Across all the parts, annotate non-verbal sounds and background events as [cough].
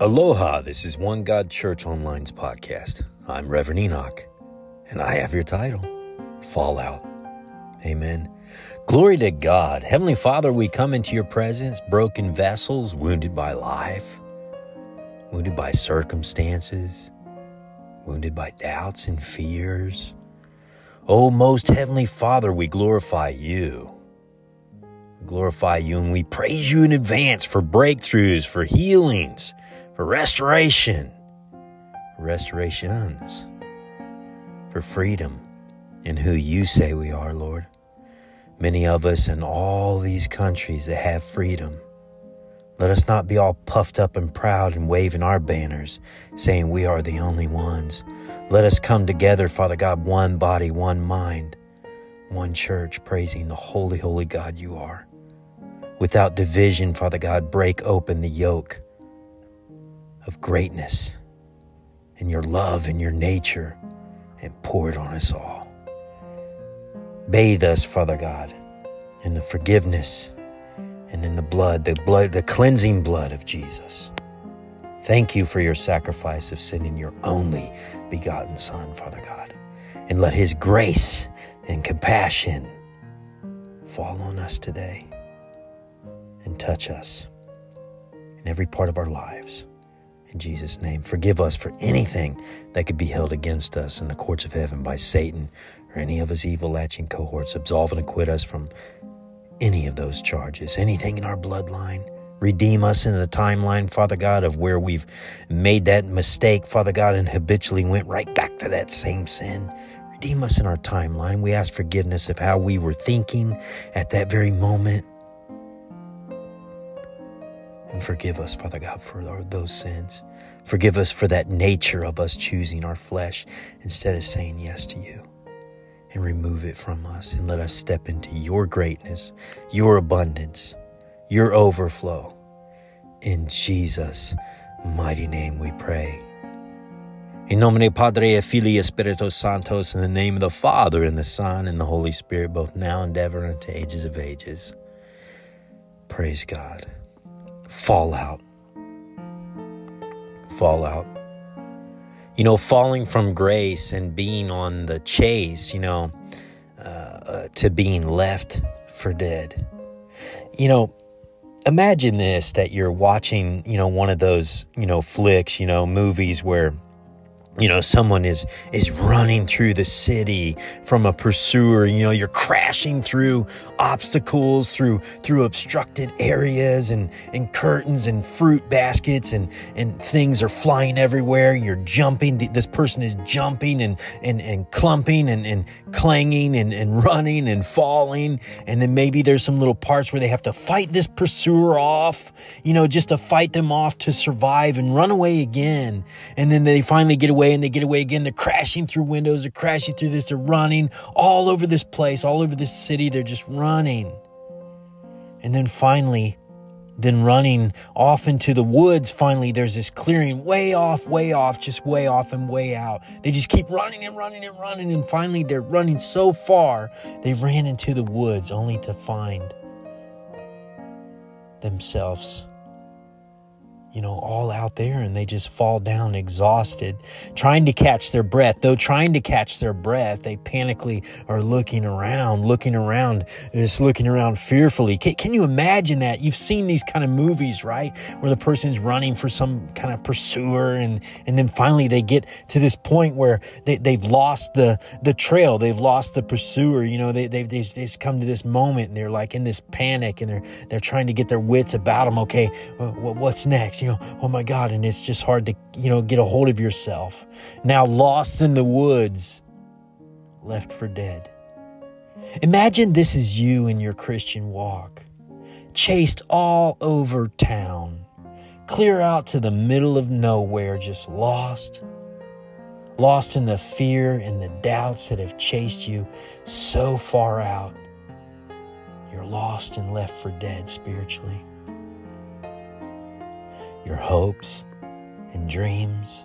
Aloha, this is One God Church Online's podcast. I'm Reverend Enoch, and I have your title Fallout. Amen. Glory to God. Heavenly Father, we come into your presence, broken vessels, wounded by life, wounded by circumstances, wounded by doubts and fears. Oh, most Heavenly Father, we glorify you. glorify you and we praise you in advance for breakthroughs, for healings, for restoration, restorations, for freedom in who you say we are, Lord. Many of us in all these countries that have freedom. Let us not be all puffed up and proud and waving our banners, saying we are the only ones. Let us come together, Father God, one body, one mind, one church, praising the holy, holy God you are. Without division, Father God, break open the yoke of greatness and your love and your nature and pour it on us all. Bathe us, Father God, in the forgiveness and in the blood, the blood, the cleansing blood of Jesus. Thank you for your sacrifice of sending your only begotten Son, Father God. And let his grace and compassion fall on us today and touch us in every part of our lives. In Jesus' name, forgive us for anything that could be held against us in the courts of heaven by Satan or any of his evil latching cohorts. Absolve and acquit us from any of those charges, anything in our bloodline. Redeem us in the timeline, Father God, of where we've made that mistake, Father God, and habitually went right back to that same sin. Redeem us in our timeline. We ask forgiveness of how we were thinking at that very moment. And forgive us, Father God, for those sins. Forgive us for that nature of us choosing our flesh instead of saying yes to you. And remove it from us and let us step into your greatness, your abundance, your overflow. In Jesus' mighty name we pray. In nomine Padre Filii Spiritus Sanctos, in the name of the Father and the Son and the Holy Spirit, both now and ever and to ages of ages. Praise God. Fallout. Fallout. You know, falling from grace and being on the chase, you know, uh, uh, to being left for dead. You know, imagine this that you're watching, you know, one of those, you know, flicks, you know, movies where you know someone is is running through the city from a pursuer. You know you're crashing through obstacles through through obstructed areas and and curtains and fruit baskets and and things are flying everywhere. You're jumping. This person is jumping and and and clumping and and clanging and and running and falling. And then maybe there's some little parts where they have to fight this pursuer off you know just to fight them off to survive and run away again. And then they finally get away away and they get away again. They're crashing through windows, they're crashing through this, they're running all over this place, all over this city. They're just running. And then finally, then running off into the woods, finally, there's this clearing way off, way off, just way off and way out. They just keep running and running and running. And finally, they're running so far, they ran into the woods only to find themselves you know, all out there and they just fall down exhausted, trying to catch their breath. Though trying to catch their breath, they panically are looking around, looking around, just looking around fearfully. Can, can you imagine that? You've seen these kind of movies, right? Where the person's running for some kind of pursuer and, and then finally they get to this point where they, they've lost the, the trail. They've lost the pursuer. You know, they, they've, they've, come to this moment and they're like in this panic and they're, they're trying to get their wits about them. Okay, what's next? You know, oh my God, and it's just hard to, you know, get a hold of yourself. Now lost in the woods, left for dead. Imagine this is you in your Christian walk, chased all over town, clear out to the middle of nowhere, just lost, lost in the fear and the doubts that have chased you so far out. You're lost and left for dead spiritually your hopes and dreams.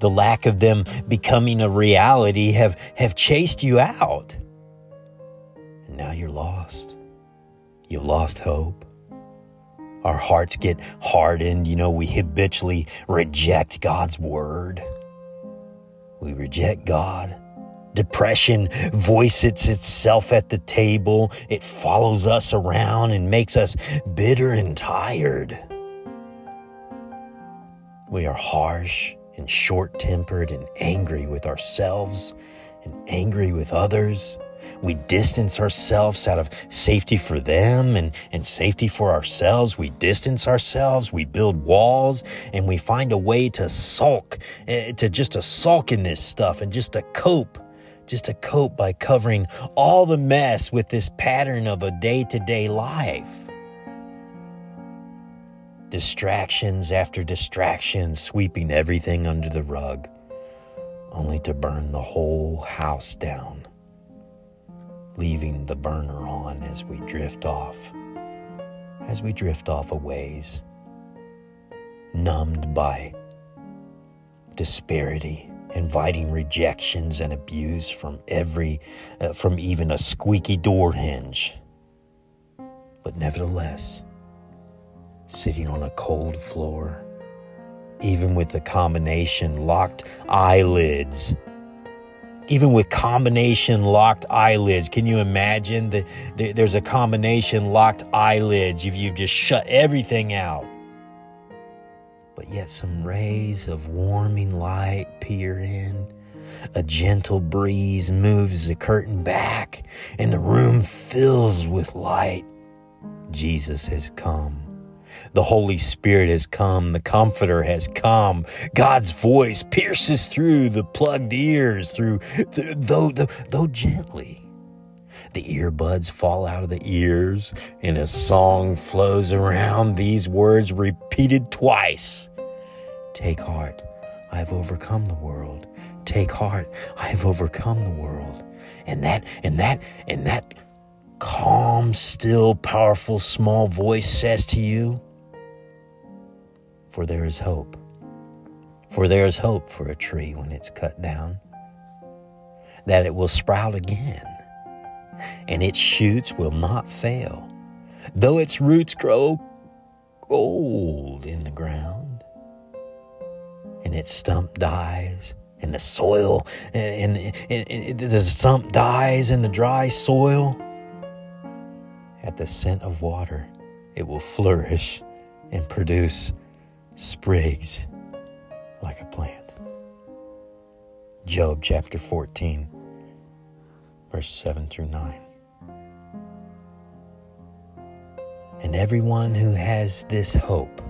The lack of them becoming a reality have, have chased you out. And now you're lost. You've lost hope. Our hearts get hardened. You know, we habitually reject God's word. We reject God. Depression voices itself at the table. It follows us around and makes us bitter and tired. We are harsh and short tempered and angry with ourselves and angry with others. We distance ourselves out of safety for them and, and safety for ourselves. We distance ourselves. We build walls and we find a way to sulk, uh, to just to sulk in this stuff and just to cope, just to cope by covering all the mess with this pattern of a day to day life. Distractions after distractions, sweeping everything under the rug, only to burn the whole house down leaving the burner on as we drift off, as we drift off a ways, numbed by disparity, inviting rejections and abuse from every, uh, from even a squeaky door hinge. But nevertheless, sitting on a cold floor, even with the combination locked eyelids even with combination locked eyelids. Can you imagine that there's a combination locked eyelids if you've just shut everything out? But yet some rays of warming light peer in. A gentle breeze moves the curtain back, and the room fills with light. Jesus has come. The Holy Spirit has come. The Comforter has come. God's voice pierces through the plugged ears, through though, though, though gently. The earbuds fall out of the ears, and a song flows around. These words repeated twice. Take heart, I have overcome the world. Take heart, I have overcome the world. And that, and that, and that calm, still, powerful, small voice says to you, for there is hope. For there is hope for a tree when it's cut down, that it will sprout again, and its shoots will not fail, though its roots grow old in the ground, and its stump dies, and the soil, and, and, and the stump dies in the dry soil. At the scent of water, it will flourish and produce sprigs like a plant. Job chapter 14, verse 7 through 9. And everyone who has this hope,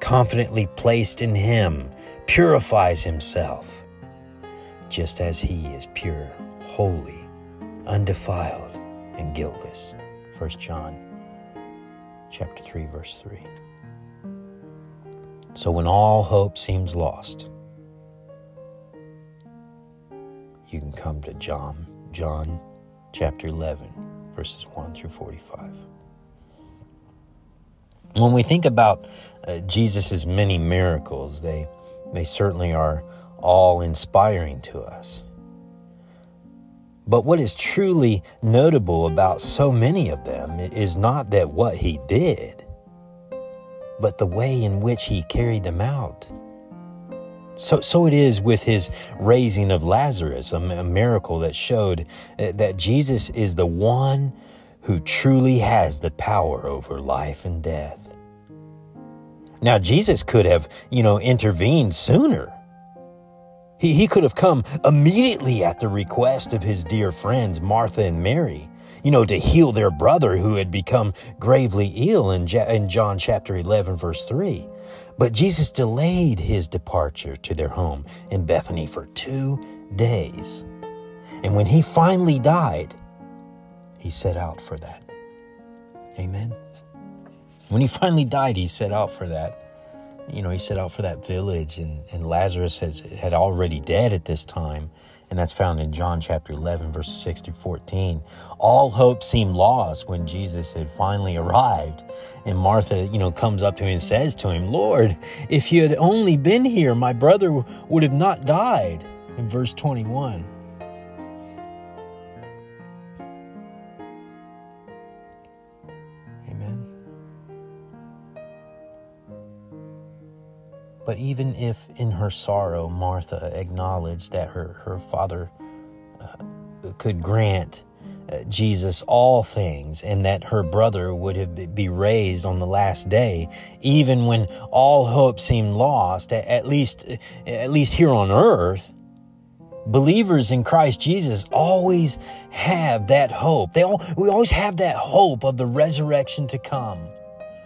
confidently placed in Him, purifies himself, just as He is pure, holy, undefiled, and guiltless. 1 John chapter 3, verse 3. So when all hope seems lost, you can come to John, John chapter 11, verses 1 through 45. When we think about uh, Jesus' many miracles, they, they certainly are all inspiring to us. But what is truly notable about so many of them is not that what he did, but the way in which he carried them out. So, so it is with his raising of Lazarus, a, a miracle that showed uh, that Jesus is the one who truly has the power over life and death. Now, Jesus could have, you know, intervened sooner. He, he could have come immediately at the request of his dear friends, Martha and Mary you know, to heal their brother who had become gravely ill in, in John chapter 11, verse 3. But Jesus delayed his departure to their home in Bethany for two days. And when he finally died, he set out for that. Amen. When he finally died, he set out for that. You know, he set out for that village, and, and Lazarus has, had already dead at this time and that's found in John chapter 11, verses 6 to 14. All hope seemed lost when Jesus had finally arrived. And Martha, you know, comes up to him and says to him, Lord, if you had only been here, my brother would have not died. In verse 21. But even if in her sorrow Martha acknowledged that her, her father uh, could grant uh, Jesus all things and that her brother would have be raised on the last day, even when all hope seemed lost, at least, at least here on earth, believers in Christ Jesus always have that hope. They all, we always have that hope of the resurrection to come.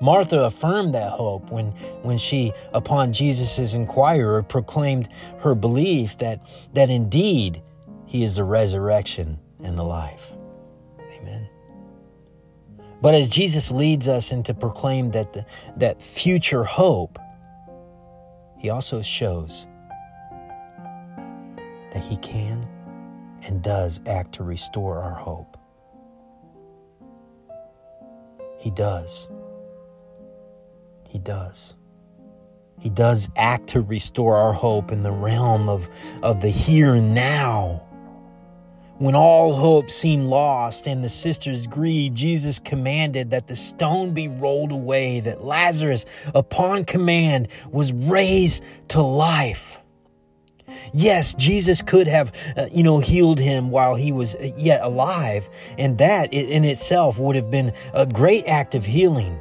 Martha affirmed that hope when, when she, upon Jesus' inquirer, proclaimed her belief that, that indeed he is the resurrection and the life. Amen. But as Jesus leads us into proclaim that, the, that future hope, he also shows that he can and does act to restore our hope. He does. He does. He does act to restore our hope in the realm of, of the here and now. When all hope seemed lost and the sisters grieved, Jesus commanded that the stone be rolled away, that Lazarus, upon command, was raised to life. Yes, Jesus could have, uh, you know, healed him while he was yet alive, and that in itself would have been a great act of healing.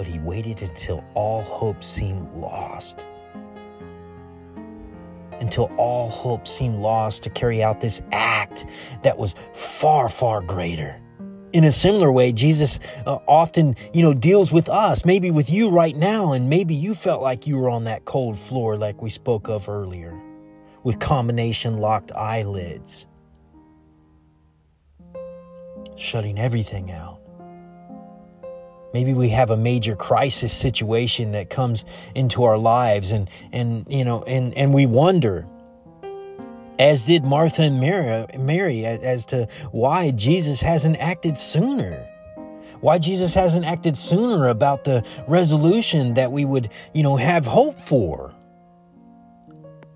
But he waited until all hope seemed lost. Until all hope seemed lost to carry out this act that was far, far greater. In a similar way, Jesus uh, often, you know, deals with us, maybe with you right now, and maybe you felt like you were on that cold floor like we spoke of earlier with combination locked eyelids, shutting everything out. Maybe we have a major crisis situation that comes into our lives and, and you know, and, and we wonder, as did Martha and Mary, Mary, as to why Jesus hasn't acted sooner why Jesus hasn't acted sooner about the resolution that we would, you know, have hope for.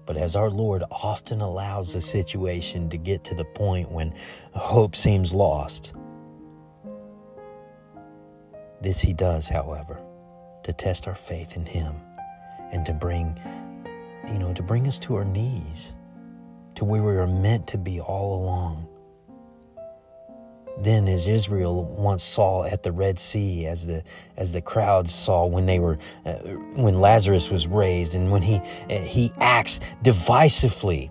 But as our Lord often allows a situation to get to the point when hope seems lost, this He does, however, to test our faith in Him and to bring, you know, to bring us to our knees, to where we are meant to be all along then as Israel once saw at the Red Sea, as the as the crowds saw when they were uh, when Lazarus was raised, and when he uh, he acts divisively.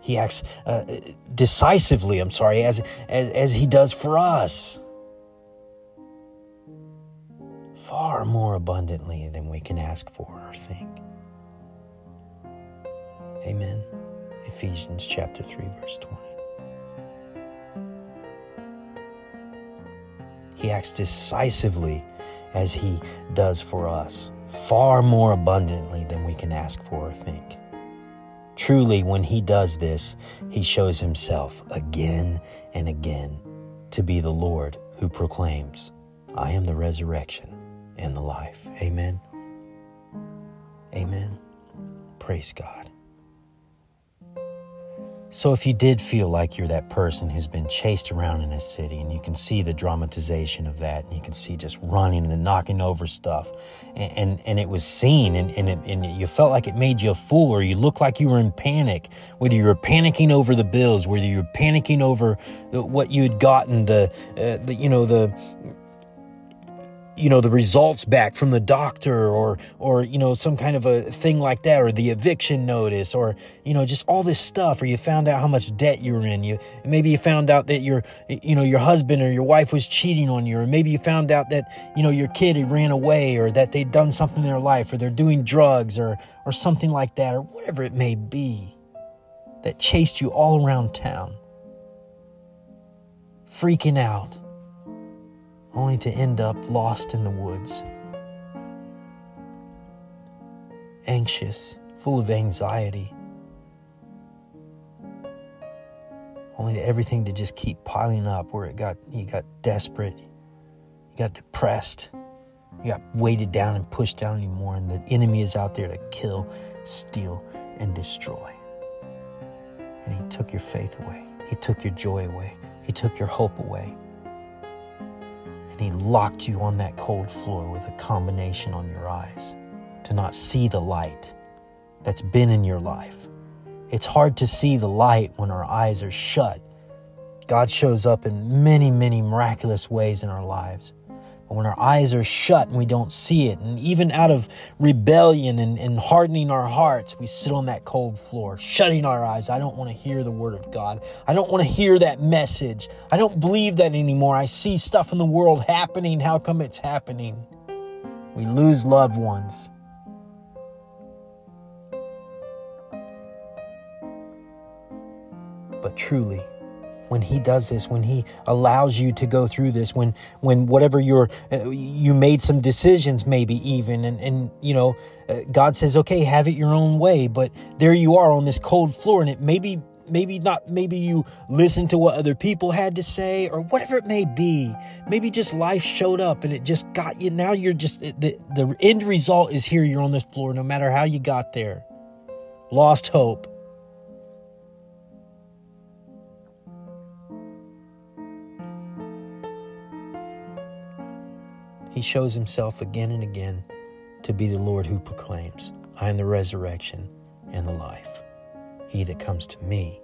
He acts uh, decisively. I'm sorry, as, as as he does for us, far more abundantly than we can ask for or think. Amen. Ephesians chapter three, verse twenty. He acts decisively as He does for us, far more abundantly than we can ask for or think. Truly, when He does this, He shows Himself again and again to be the Lord who proclaims, I am the resurrection and the life. Amen. Amen. Praise God. So, if you did feel like you're that person who's been chased around in a city, and you can see the dramatization of that, and you can see just running and knocking over stuff, and and, and it was seen, and and, it, and you felt like it made you a fool, or you looked like you were in panic, whether you were panicking over the bills, whether you were panicking over what you had gotten, the, uh, the you know the you know the results back from the doctor or or you know some kind of a thing like that or the eviction notice or you know just all this stuff or you found out how much debt you were in. You maybe you found out that your you know your husband or your wife was cheating on you or maybe you found out that you know your kid had ran away or that they'd done something in their life or they're doing drugs or or something like that or whatever it may be that chased you all around town freaking out only to end up lost in the woods. Anxious, full of anxiety, only to everything to just keep piling up where it got you got desperate, you got depressed, you got weighted down and pushed down anymore, and the enemy is out there to kill, steal, and destroy. And he took your faith away. He took your joy away. He took your hope away and he locked you on that cold floor with a combination on your eyes. to not see the light that's been in your life. It's hard to see the light when our eyes are shut. God shows up in many, many miraculous ways in our lives. When our eyes are shut and we don't see it, and even out of rebellion and, and hardening our hearts, we sit on that cold floor, shutting our eyes. I don't want to hear the word of God. I don't want to hear that message. I don't believe that anymore. I see stuff in the world happening. How come it's happening? We lose loved ones. But truly, when he does this when he allows you to go through this when when whatever you're uh, you made some decisions maybe even and and you know uh, god says okay have it your own way but there you are on this cold floor and it maybe maybe not maybe you listened to what other people had to say or whatever it may be. Maybe just life showed up and it just got you. Now you're just the, the end result is here. You're on this floor no matter how you got there. Lost hope He shows himself again and again to be the Lord who proclaims, I am the resurrection and the life. He that comes to me,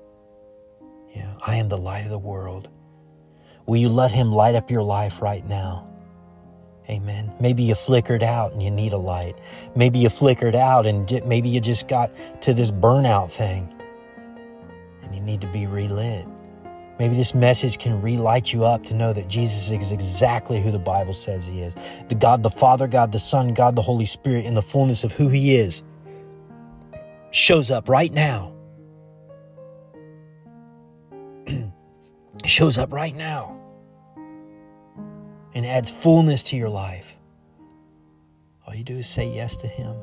yeah, I am the light of the world. Will you let him light up your life right now? Amen. Maybe you flickered out and you need a light. Maybe you flickered out and maybe you just got to this burnout thing and you need to be relit. Maybe this message can relight you up to know that Jesus is exactly who the Bible says he is. The God the Father, God the Son, God the Holy Spirit in the fullness of who he is shows up right now. [clears throat] shows up right now and adds fullness to your life. All you do is say yes to him.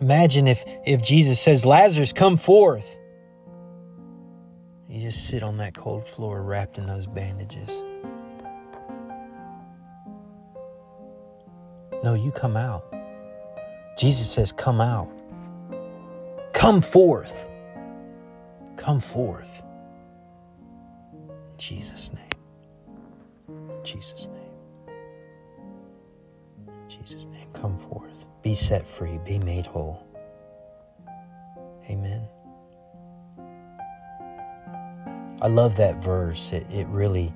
Imagine if, if Jesus says, Lazarus, come forth. You just sit on that cold floor wrapped in those bandages. No, you come out. Jesus says, Come out. Come forth. Come forth. In Jesus' name. In Jesus' name. In Jesus' name. Come forth. Be set free. Be made whole. I love that verse. It, it really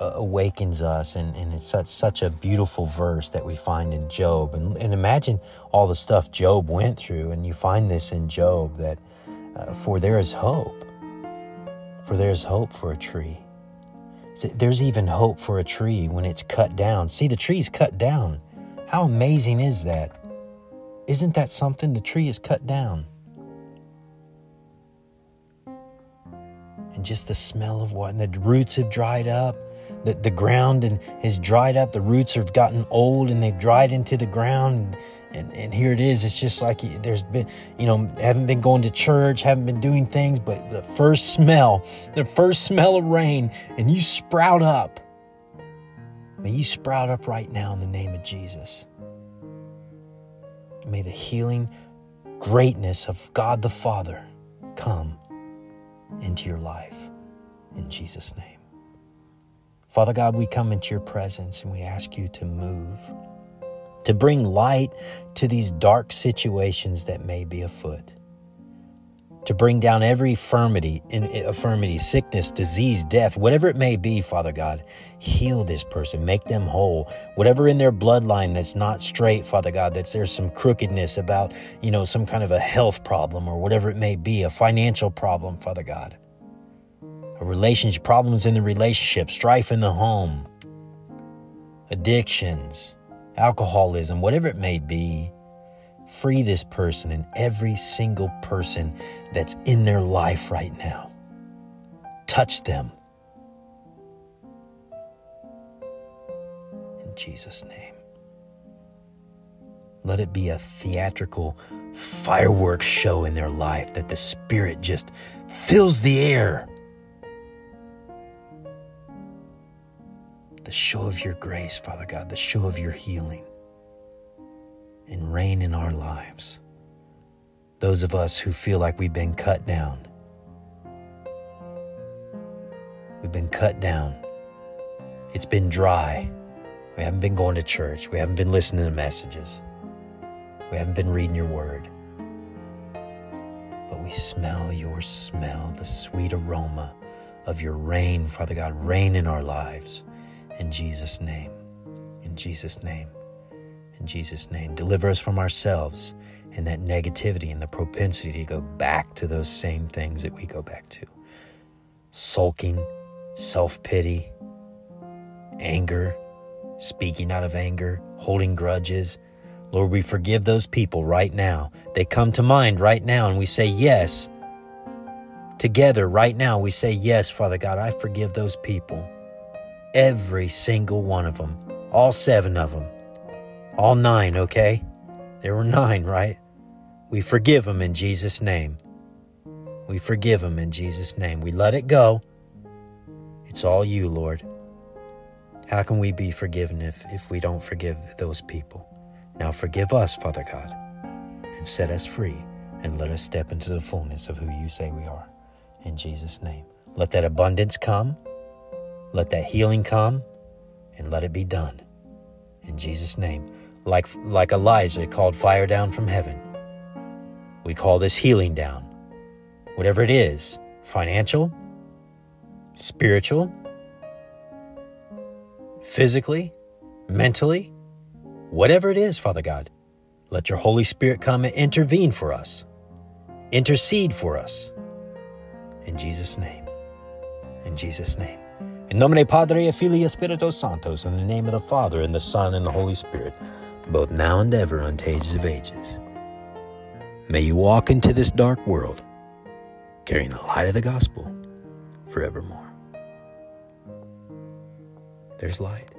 uh, awakens us, and, and it's such, such a beautiful verse that we find in Job. And, and imagine all the stuff Job went through, and you find this in Job that uh, for there is hope. For there is hope for a tree. There's even hope for a tree when it's cut down. See, the tree's cut down. How amazing is that? Isn't that something? The tree is cut down. And just the smell of what, and the roots have dried up. The, the ground and has dried up. The roots have gotten old and they've dried into the ground. And, and here it is. It's just like there's been, you know, haven't been going to church, haven't been doing things, but the first smell, the first smell of rain, and you sprout up. May you sprout up right now in the name of Jesus. May the healing greatness of God the Father come into your life in Jesus' name. Father God, we come into your presence and we ask you to move, to bring light to these dark situations that may be afoot to bring down every infirmity, eh, infirmity, sickness, disease, death, whatever it may be, Father God. Heal this person, make them whole. Whatever in their bloodline that's not straight, Father God, that there's some crookedness about, you know, some kind of a health problem or whatever it may be, a financial problem, Father God. A relationship, problems in the relationship, strife in the home, addictions, alcoholism, whatever it may be. Free this person and every single person that's in their life right now. Touch them. In Jesus' name. Let it be a theatrical fireworks show in their life that the Spirit just fills the air. The show of your grace, Father God, the show of your healing and reign in our lives. Those of us who feel like we've been cut down. We've been cut down. It's been dry. We haven't been going to church. We haven't been listening to messages. We haven't been reading your word. But we smell your smell, the sweet aroma of your rain, Father God. Rain in our lives. In Jesus' name. In Jesus' name. In Jesus' name. Deliver us from ourselves and that negativity and the propensity to go back to those same things that we go back to sulking, self pity, anger, speaking out of anger, holding grudges. Lord, we forgive those people right now. They come to mind right now, and we say yes. Together, right now, we say, Yes, Father God, I forgive those people. Every single one of them, all seven of them, all nine, okay? There were nine, right? We forgive them in Jesus' name. We forgive them in Jesus' name. We let it go. It's all you, Lord. How can we be forgiven if, if we don't forgive those people? Now forgive us, Father God, and set us free, and let us step into the fullness of who you say we are. In Jesus' name. Let that abundance come, let that healing come, and let it be done. In Jesus' name. Like, like Elijah called fire down from heaven, we call this healing down. Whatever it is financial, spiritual, physically, mentally, whatever it is, Father God, let your Holy Spirit come and intervene for us, intercede for us. In Jesus' name. In Jesus' name. In nomine Padre, Filii, Spiritus Sanctus, in the name of the Father, and the Son, and the Holy Spirit, both now and ever, unto ages of ages. May you walk into this dark world carrying the light of the gospel forevermore. There's light.